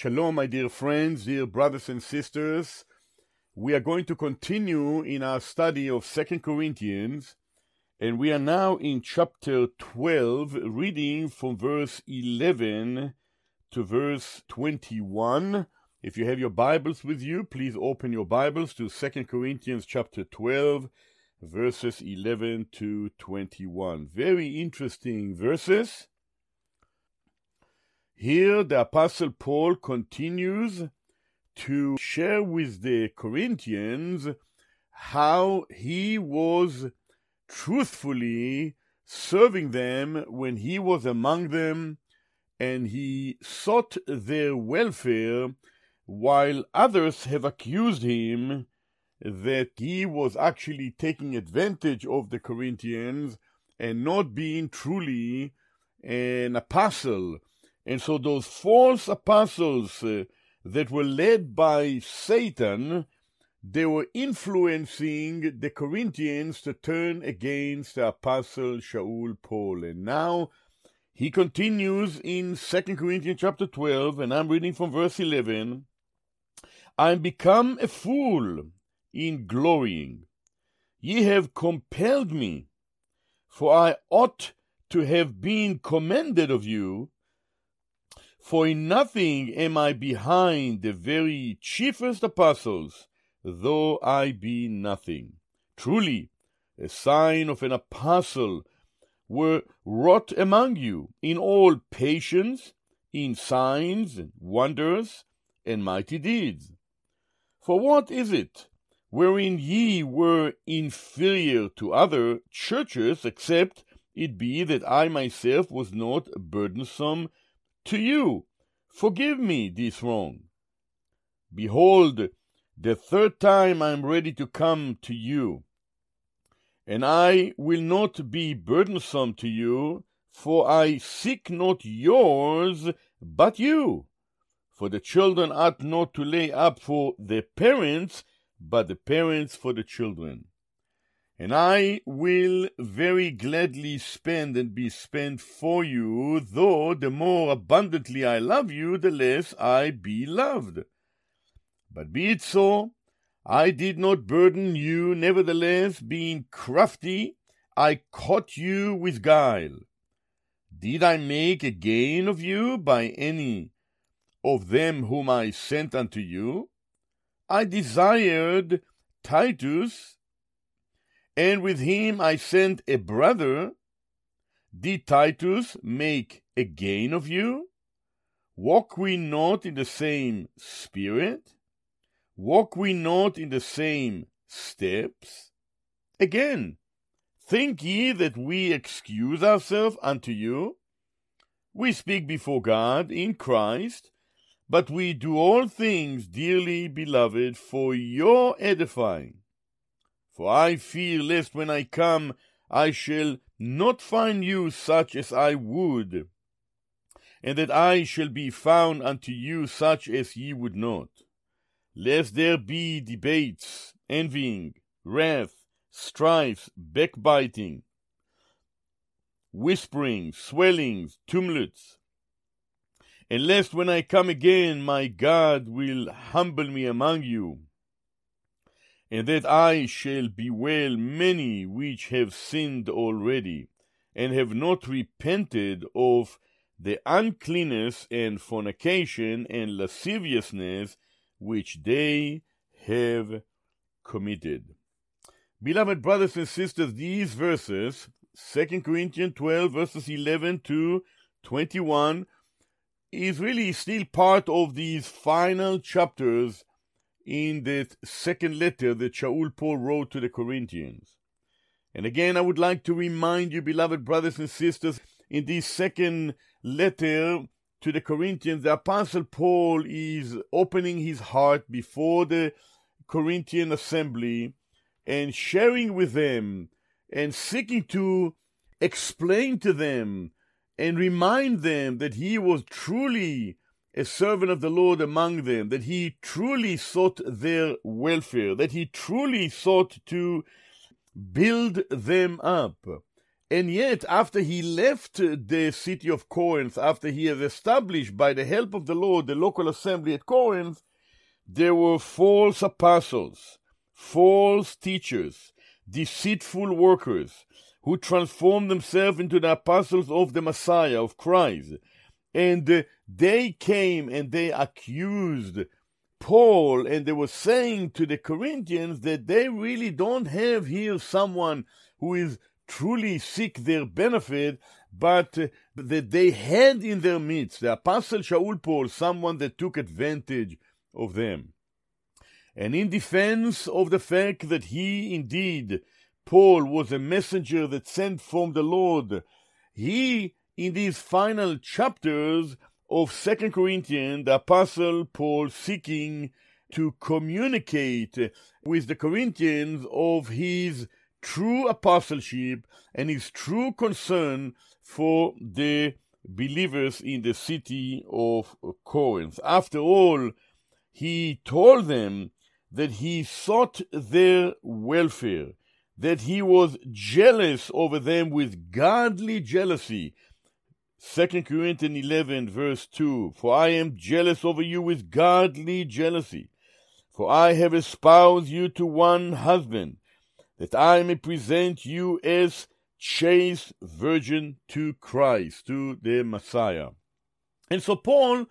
Shalom, my dear friends, dear brothers and sisters. We are going to continue in our study of Second Corinthians, and we are now in chapter 12, reading from verse 11 to verse 21. If you have your Bibles with you, please open your Bibles to Second Corinthians chapter 12, verses 11 to 21. Very interesting verses. Here, the Apostle Paul continues to share with the Corinthians how he was truthfully serving them when he was among them and he sought their welfare while others have accused him that he was actually taking advantage of the Corinthians and not being truly an apostle. And so those false apostles uh, that were led by Satan, they were influencing the Corinthians to turn against the apostle Shaul Paul. And now he continues in 2 Corinthians chapter 12, and I'm reading from verse 11. I am become a fool in glorying. Ye have compelled me, for I ought to have been commended of you. For in nothing am I behind the very chiefest apostles, though I be nothing. Truly, a sign of an apostle were wrought among you in all patience, in signs and wonders and mighty deeds. For what is it wherein ye were inferior to other churches, except it be that I myself was not burdensome to you? Forgive me this wrong. Behold, the third time I am ready to come to you, and I will not be burdensome to you, for I seek not yours, but you. For the children ought not to lay up for their parents, but the parents for the children. And I will very gladly spend and be spent for you, though the more abundantly I love you, the less I be loved. But be it so, I did not burden you, nevertheless, being crafty, I caught you with guile. Did I make a gain of you by any of them whom I sent unto you, I desired Titus, and with him I sent a brother. Did Titus make a gain of you? Walk we not in the same spirit? Walk we not in the same steps? Again, think ye that we excuse ourselves unto you? We speak before God in Christ but we do all things, dearly beloved, for your edifying. For I fear lest when I come I shall not find you such as I would, and that I shall be found unto you such as ye would not, lest there be debates, envying, wrath, strife, backbiting, whisperings, swellings, tumults, and lest when I come again my God will humble me among you, and that I shall bewail many which have sinned already, and have not repented of the uncleanness and fornication and lasciviousness which they have committed. Beloved brothers and sisters, these verses, 2 Corinthians 12, verses 11 to 21, is really still part of these final chapters in the second letter that Shaul Paul wrote to the Corinthians. And again, I would like to remind you, beloved brothers and sisters, in this second letter to the Corinthians, the Apostle Paul is opening his heart before the Corinthian assembly and sharing with them and seeking to explain to them and remind them that he was truly a servant of the Lord among them, that he truly sought their welfare, that he truly sought to build them up. And yet, after he left the city of Corinth, after he had established by the help of the Lord the local assembly at Corinth, there were false apostles, false teachers, deceitful workers who transformed themselves into the apostles of the Messiah, of Christ. And they came and they accused Paul and they were saying to the Corinthians that they really don't have here someone who is truly seek their benefit, but uh, that they had in their midst, the Apostle Shaul Paul, someone that took advantage of them. And in defense of the fact that he indeed, Paul, was a messenger that sent from the Lord, he, in these final chapters, of Second Corinthians, the Apostle Paul seeking to communicate with the Corinthians of his true apostleship and his true concern for the believers in the city of Corinth. After all, he told them that he sought their welfare, that he was jealous over them with godly jealousy, 2 Corinthians 11, verse 2 For I am jealous over you with godly jealousy, for I have espoused you to one husband, that I may present you as chaste virgin to Christ, to the Messiah. And so Paul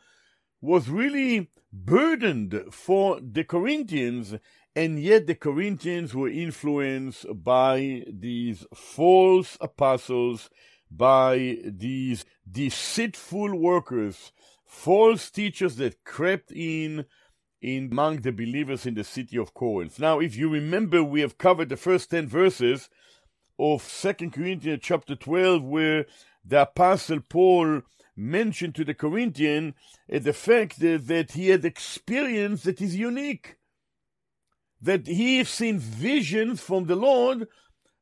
was really burdened for the Corinthians, and yet the Corinthians were influenced by these false apostles by these deceitful workers, false teachers that crept in in among the believers in the city of Corinth. Now, if you remember, we have covered the first 10 verses of Second Corinthians chapter 12, where the Apostle Paul mentioned to the Corinthian uh, the fact that, that he had experience that is unique. That he has seen visions from the Lord,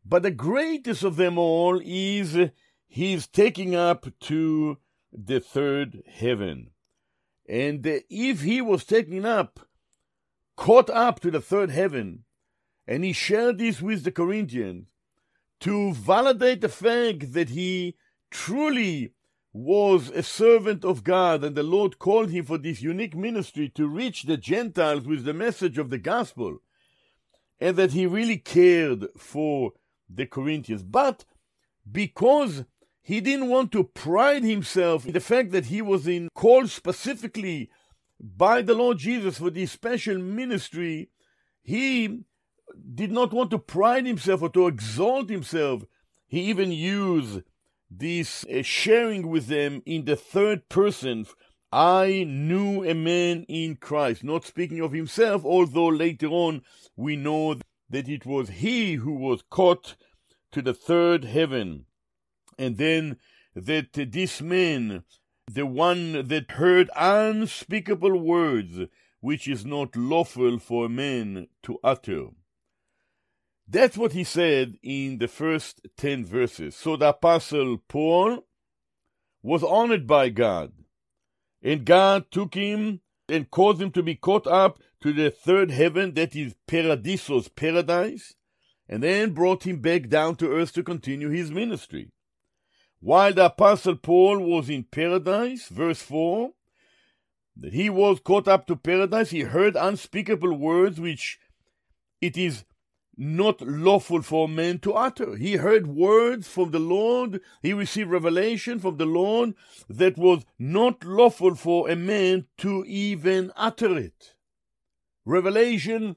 but the greatest of them all is he's taking up to the third heaven. And if he was taken up, caught up to the third heaven, and he shared this with the Corinthians to validate the fact that he truly was a servant of God and the Lord called him for this unique ministry to reach the Gentiles with the message of the gospel, and that he really cared for the Corinthians. But because he didn't want to pride himself in the fact that he was in called specifically by the Lord Jesus for this special ministry. He did not want to pride himself or to exalt himself. He even used this uh, sharing with them in the third person. I knew a man in Christ, not speaking of himself, although later on we know that it was he who was caught to the third heaven and then that this man, the one that heard unspeakable words, which is not lawful for man to utter. That's what he said in the first ten verses. So the apostle Paul was honored by God, and God took him and caused him to be caught up to the third heaven, that is paradisos, paradise, and then brought him back down to earth to continue his ministry. While the Apostle Paul was in paradise, verse 4, that he was caught up to paradise, he heard unspeakable words which it is not lawful for man to utter. He heard words from the Lord, he received revelation from the Lord that was not lawful for a man to even utter it. Revelation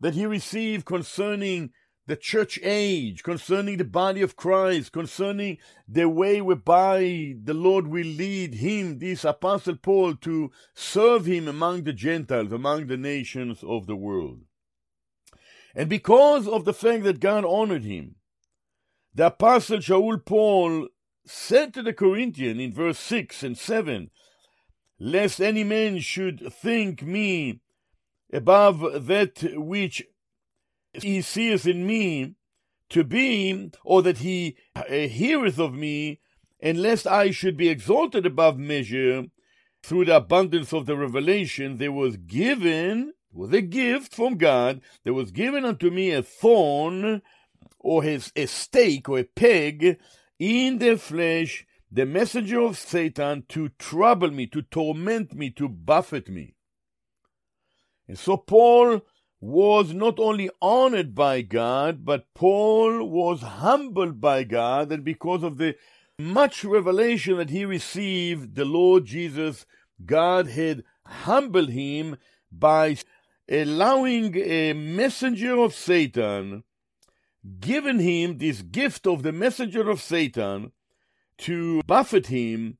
that he received concerning the church age, concerning the body of Christ, concerning the way whereby the Lord will lead him, this Apostle Paul, to serve him among the Gentiles, among the nations of the world. And because of the fact that God honored him, the Apostle Shaul Paul said to the Corinthian in verse 6 and 7, Lest any man should think me above that which he seeth in me to be, or that he uh, heareth of me, and lest I should be exalted above measure through the abundance of the revelation, there was given, was a gift from God, there was given unto me a thorn, or his, a stake, or a peg, in the flesh the messenger of Satan to trouble me, to torment me, to buffet me. And so Paul was not only honored by God, but Paul was humbled by God, and because of the much revelation that he received, the Lord Jesus, God had humbled him by allowing a messenger of Satan, given him this gift of the messenger of Satan to buffet him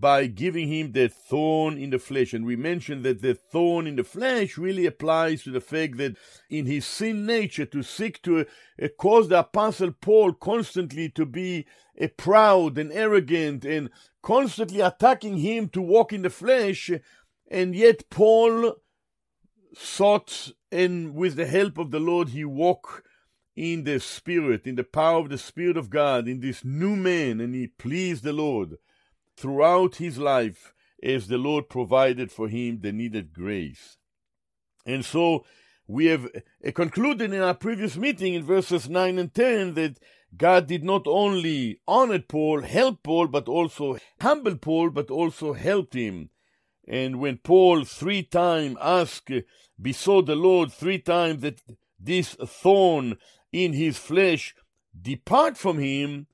by giving him the thorn in the flesh. And we mentioned that the thorn in the flesh really applies to the fact that in his sin nature, to seek to uh, cause the apostle Paul constantly to be uh, proud and arrogant and constantly attacking him to walk in the flesh. And yet Paul sought and with the help of the Lord he walked in the Spirit, in the power of the Spirit of God, in this new man, and he pleased the Lord throughout his life as the Lord provided for him the needed grace. And so we have uh, concluded in our previous meeting in verses 9 and 10 that God did not only honor Paul, help Paul, but also humble Paul, but also helped him. And when Paul three times asked, besought the Lord three times that this thorn in his flesh depart from him,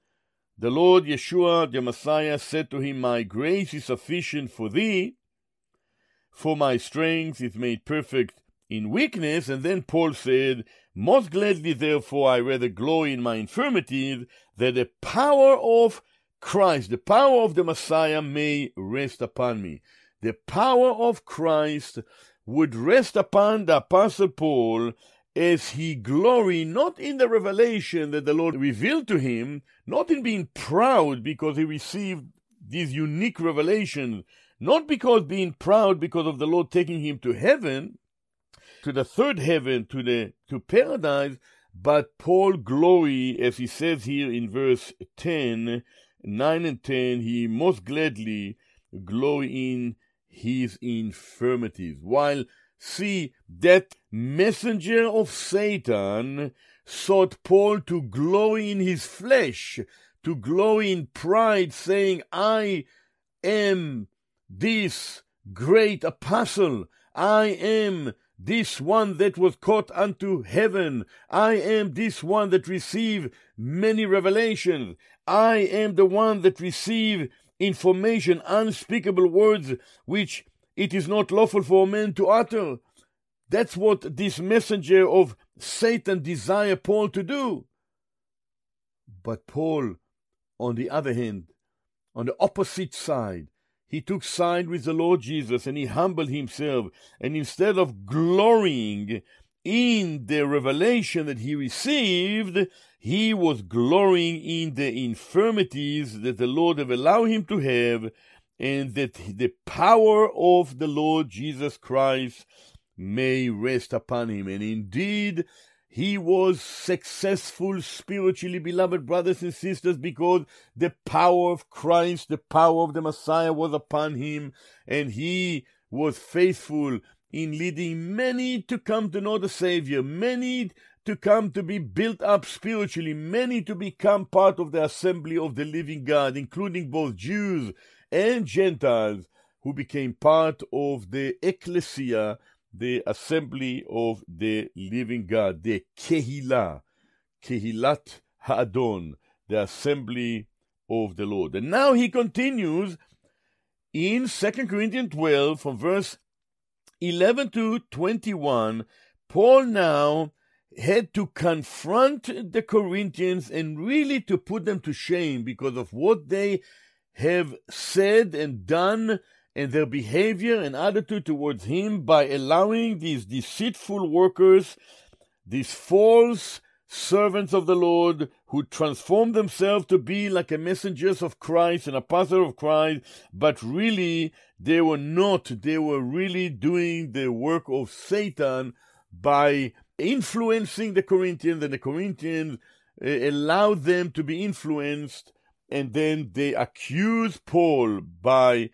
the Lord Yeshua, the Messiah, said to him, My grace is sufficient for thee, for my strength is made perfect in weakness. And then Paul said, Most gladly, therefore, I rather glory in my infirmities, that the power of Christ, the power of the Messiah, may rest upon me. The power of Christ would rest upon the Apostle Paul as he glory not in the revelation that the Lord revealed to him, not in being proud because he received these unique revelations, not because being proud because of the Lord taking him to heaven, to the third heaven, to the to paradise, but Paul glory, as he says here in verse 10, 9 and 10, he most gladly glory in his infirmities. While See, that messenger of Satan sought Paul to glow in his flesh, to glow in pride, saying, I am this great apostle. I am this one that was caught unto heaven. I am this one that received many revelations. I am the one that received information, unspeakable words, which it is not lawful for a man to utter. That's what this messenger of Satan desire Paul to do. But Paul, on the other hand, on the opposite side, he took side with the Lord Jesus and he humbled himself. And instead of glorying in the revelation that he received, he was glorying in the infirmities that the Lord have allowed him to have and that the power of the Lord Jesus Christ may rest upon him. And indeed, he was successful spiritually, beloved brothers and sisters, because the power of Christ, the power of the Messiah was upon him, and he was faithful in leading many to come to know the Savior, many to come to be built up spiritually, many to become part of the assembly of the living God, including both Jews and Gentiles who became part of the ecclesia, the assembly of the living God, the Kehillah, Kehilat Ha'adon, the assembly of the Lord. And now he continues in 2 Corinthians 12 from verse 11 to 21. Paul now had to confront the Corinthians and really to put them to shame because of what they have said and done and their behavior and attitude towards him by allowing these deceitful workers, these false servants of the Lord who transform themselves to be like a messengers of Christ and apostle of Christ, but really they were not. They were really doing the work of Satan by influencing the Corinthians, and the Corinthians uh, allowed them to be influenced and then they accuse Paul by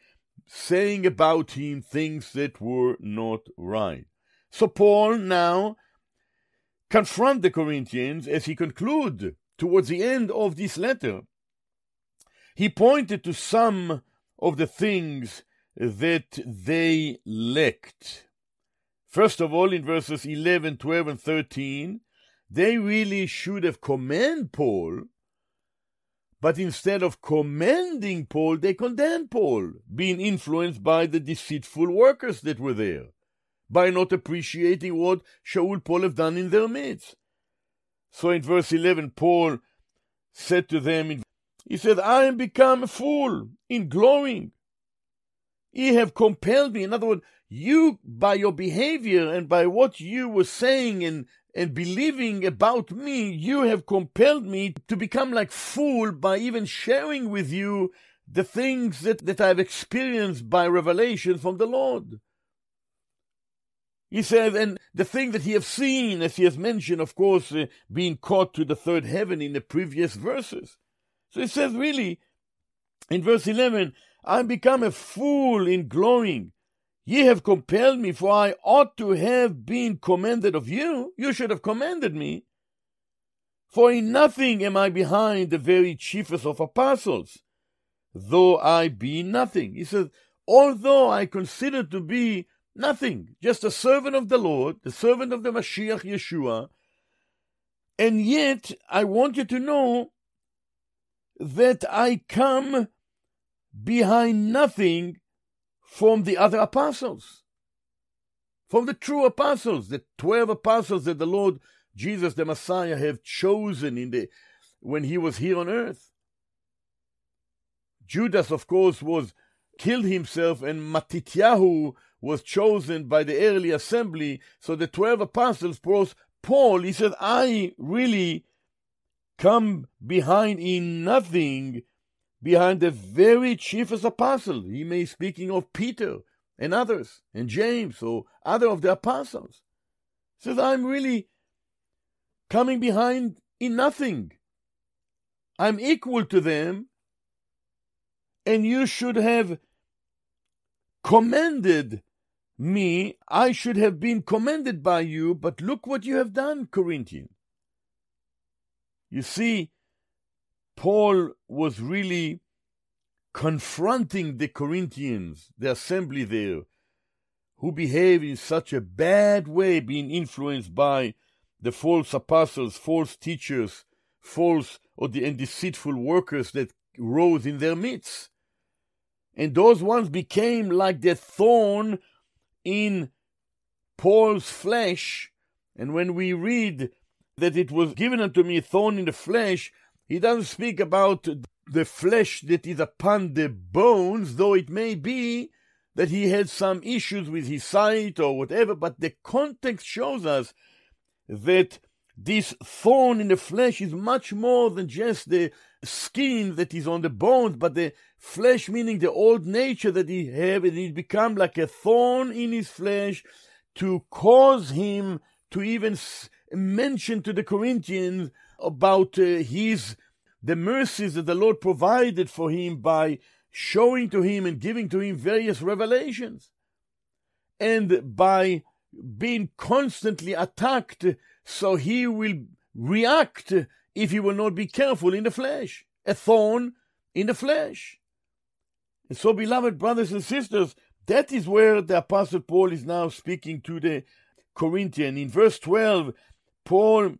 saying about him things that were not right. So Paul now confront the Corinthians as he conclude towards the end of this letter. he pointed to some of the things that they lacked. First of all, in verses 11, 12, and 13, they really should have commended Paul, but instead of commending Paul, they condemned Paul, being influenced by the deceitful workers that were there, by not appreciating what Shaul Paul have done in their midst. So in verse 11, Paul said to them, He said, I am become a fool in glowing. Ye have compelled me. In other words, you, by your behavior and by what you were saying and, and believing about me, you have compelled me to become like fool by even sharing with you the things that, that I've experienced by revelation from the Lord. He says, and the thing that he has seen, as he has mentioned, of course, uh, being caught to the third heaven in the previous verses. So he says, really, in verse 11, I'm become a fool in glowing. Ye have compelled me, for I ought to have been commended of you. You should have commended me. For in nothing am I behind the very chiefest of apostles, though I be nothing. He says, although I consider to be Nothing. Just a servant of the Lord, the servant of the Mashiach Yeshua. And yet, I want you to know that I come behind nothing from the other apostles. From the true apostles, the 12 apostles that the Lord Jesus the Messiah have chosen in the when he was here on earth. Judas, of course, was killed himself, and Matityahu was chosen by the early assembly. So the 12 apostles, Paul, he said, I really come behind in nothing behind the very chiefest apostle. He may be speaking of Peter and others, and James or other of the apostles. He says, I'm really coming behind in nothing. I'm equal to them, and you should have commended me, I should have been commended by you, but look what you have done, Corinthian. You see, Paul was really confronting the Corinthians, the assembly there, who behave in such a bad way, being influenced by the false apostles, false teachers, false or the, and deceitful workers that rose in their midst. And those ones became like the thorn in Paul's flesh. And when we read that it was given unto me a thorn in the flesh, he doesn't speak about the flesh that is upon the bones, though it may be that he had some issues with his sight or whatever, but the context shows us that this thorn in the flesh is much more than just the skin that is on the bones, but the flesh meaning the old nature that he have, and it become like a thorn in his flesh to cause him to even mention to the Corinthians about uh, his the mercies that the Lord provided for him by showing to him and giving to him various revelations, and by being constantly attacked, so he will react if he will not be careful in the flesh. A thorn in the flesh. And so, beloved brothers and sisters, that is where the Apostle Paul is now speaking to the Corinthian. In verse 12, Paul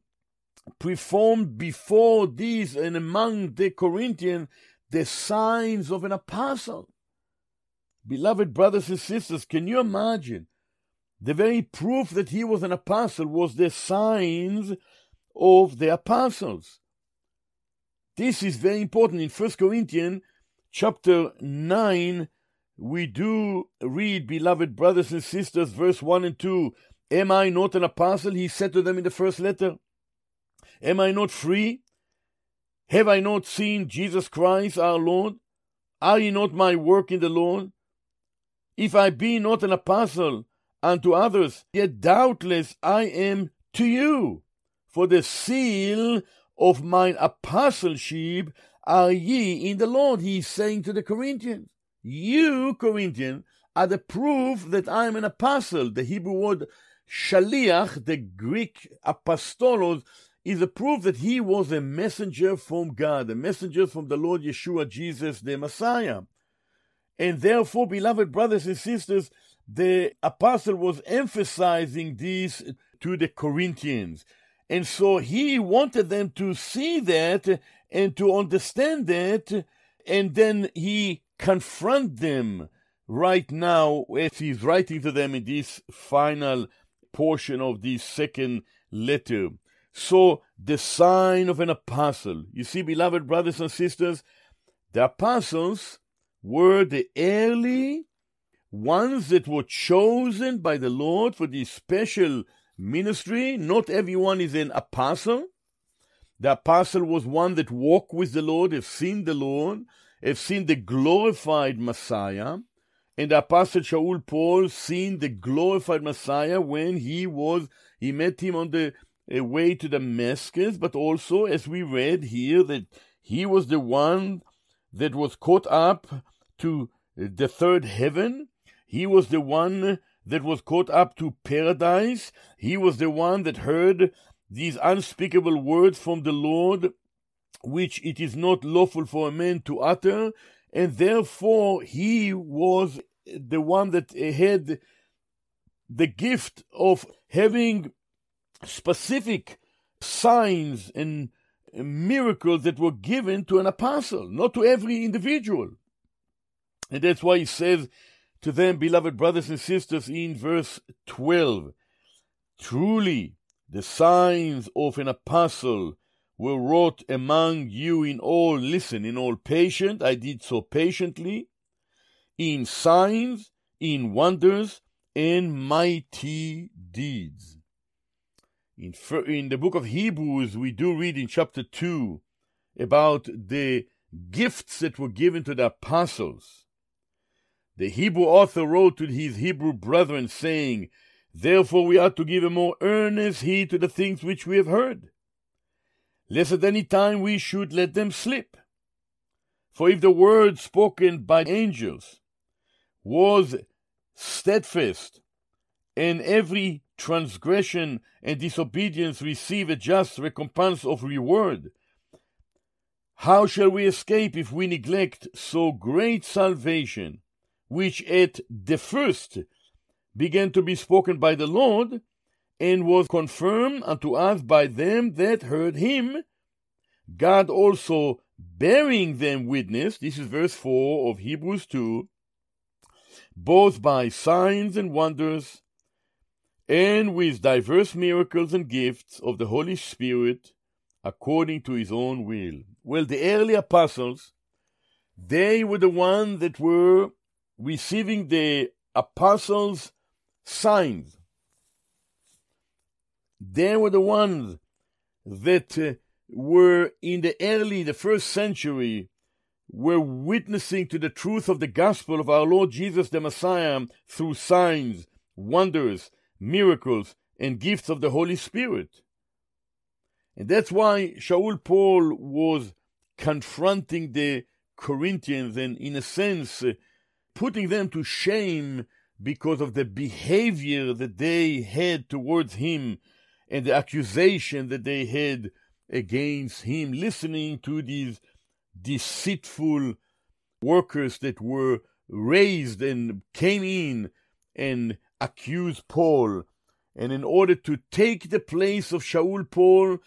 performed before these and among the Corinthians the signs of an apostle. Beloved brothers and sisters, can you imagine? The very proof that he was an apostle was the signs of the apostles. This is very important. In 1 Corinthians chapter 9, we do read, beloved brothers and sisters, verse 1 and 2. Am I not an apostle? He said to them in the first letter. Am I not free? Have I not seen Jesus Christ our Lord? Are ye not my work in the Lord? If I be not an apostle unto others, yet doubtless I am to you. For the seal of mine apostleship are ye in the Lord. he is saying to the Corinthians, You, Corinthians, are the proof that I am an apostle. The Hebrew word shaliach, the Greek apostolos, is a proof that he was a messenger from God, a messenger from the Lord Yeshua, Jesus, the Messiah. And therefore, beloved brothers and sisters, the apostle was emphasizing this to the Corinthians. And so he wanted them to see that and to understand that, and then he confront them right now as he's writing to them in this final portion of this second letter. So, the sign of an apostle. You see, beloved brothers and sisters, the apostles were the early ones that were chosen by the Lord for this special ministry. Not everyone is an apostle. The apostle was one that walked with the Lord, have seen the Lord, have seen the glorified Messiah. And the apostle Shaul Paul seen the glorified Messiah when he was, he met him on the way to Damascus, but also, as we read here, that he was the one that was caught up to the third heaven. He was the one that was caught up to paradise. He was the one that heard these unspeakable words from the Lord, which it is not lawful for a man to utter, and therefore he was the one that had the gift of having specific signs and miracles that were given to an apostle, not to every individual. And that's why he says to them, beloved brothers and sisters, in verse 12 Truly, the signs of an apostle were wrought among you in all, listen, in all patient, I did so patiently, in signs, in wonders, and mighty deeds. In, in the book of Hebrews, we do read in chapter 2 about the gifts that were given to the apostles. The Hebrew author wrote to his Hebrew brethren, saying, Therefore we ought to give a more earnest heed to the things which we have heard, lest at any time we should let them slip. For if the word spoken by angels was steadfast, and every transgression and disobedience receive a just recompense of reward, how shall we escape if we neglect so great salvation, which at the first began to be spoken by the Lord, and was confirmed unto us by them that heard him, God also bearing them witness, this is verse 4 of Hebrews 2, both by signs and wonders, and with diverse miracles and gifts of the Holy Spirit, according to his own will. Well, the early apostles, they were the ones that were receiving the apostles' signs. They were the ones that uh, were in the early, the first century, were witnessing to the truth of the gospel of our Lord Jesus the Messiah through signs, wonders, miracles, and gifts of the Holy Spirit. And that's why Shaul Paul was confronting the Corinthians and, in a sense, putting them to shame because of the behavior that they had towards him and the accusation that they had against him, listening to these deceitful workers that were raised and came in and accused Paul. And in order to take the place of Shaul Paul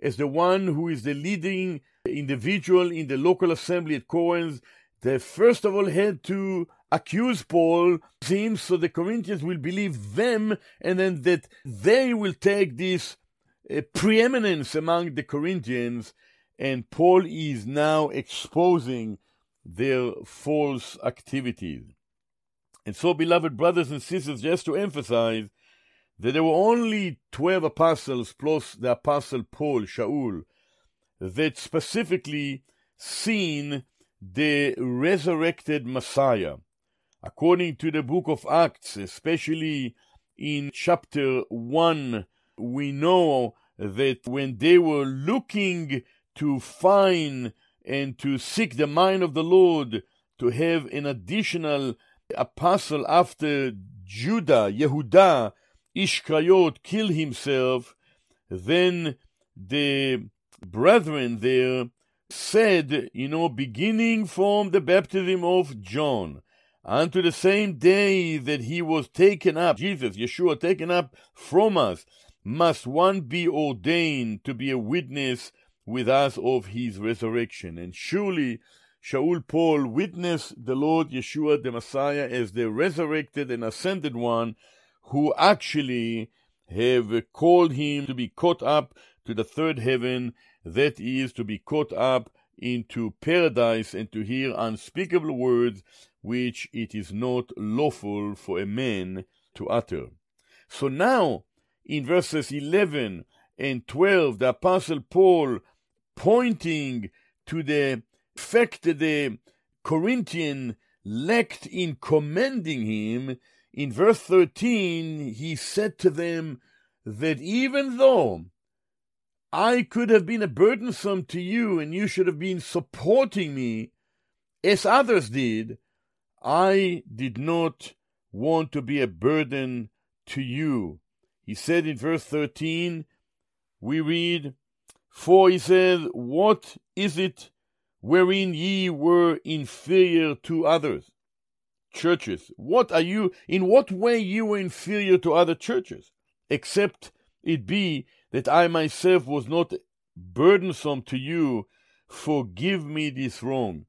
as the one who is the leading individual in the local assembly at Corinth, they first of all had to accuse Paul, seems so the Corinthians will believe them, and then that they will take this uh, preeminence among the Corinthians, and Paul is now exposing their false activities. And so, beloved brothers and sisters, just to emphasize that there were only 12 apostles plus the apostle Paul, Shaul, that specifically seen the resurrected Messiah. According to the book of Acts, especially in chapter 1, we know that when they were looking to find and to seek the mind of the Lord, to have an additional apostle after Judah, Yehuda, Ishkariot kill himself, then the brethren there said, you know, beginning from the baptism of John unto the same day that he was taken up, Jesus, Yeshua, taken up from us, must one be ordained to be a witness with us of his resurrection. And surely Shaul Paul witnessed the Lord Yeshua the Messiah as the resurrected and ascended one who actually have called him to be caught up to the third heaven, that is, to be caught up into paradise and to hear unspeakable words which it is not lawful for a man to utter. So now, in verses 11 and 12, the Apostle Paul pointing to the fact that the Corinthian lacked in commending him, in verse 13, he said to them that even though I could have been a burdensome to you and you should have been supporting me as others did, I did not want to be a burden to you. He said in verse 13, we read, For he said, What is it wherein ye were inferior to others? Churches. What are you, in what way you were inferior to other churches? Except it be that I myself was not burdensome to you, forgive me this wrong.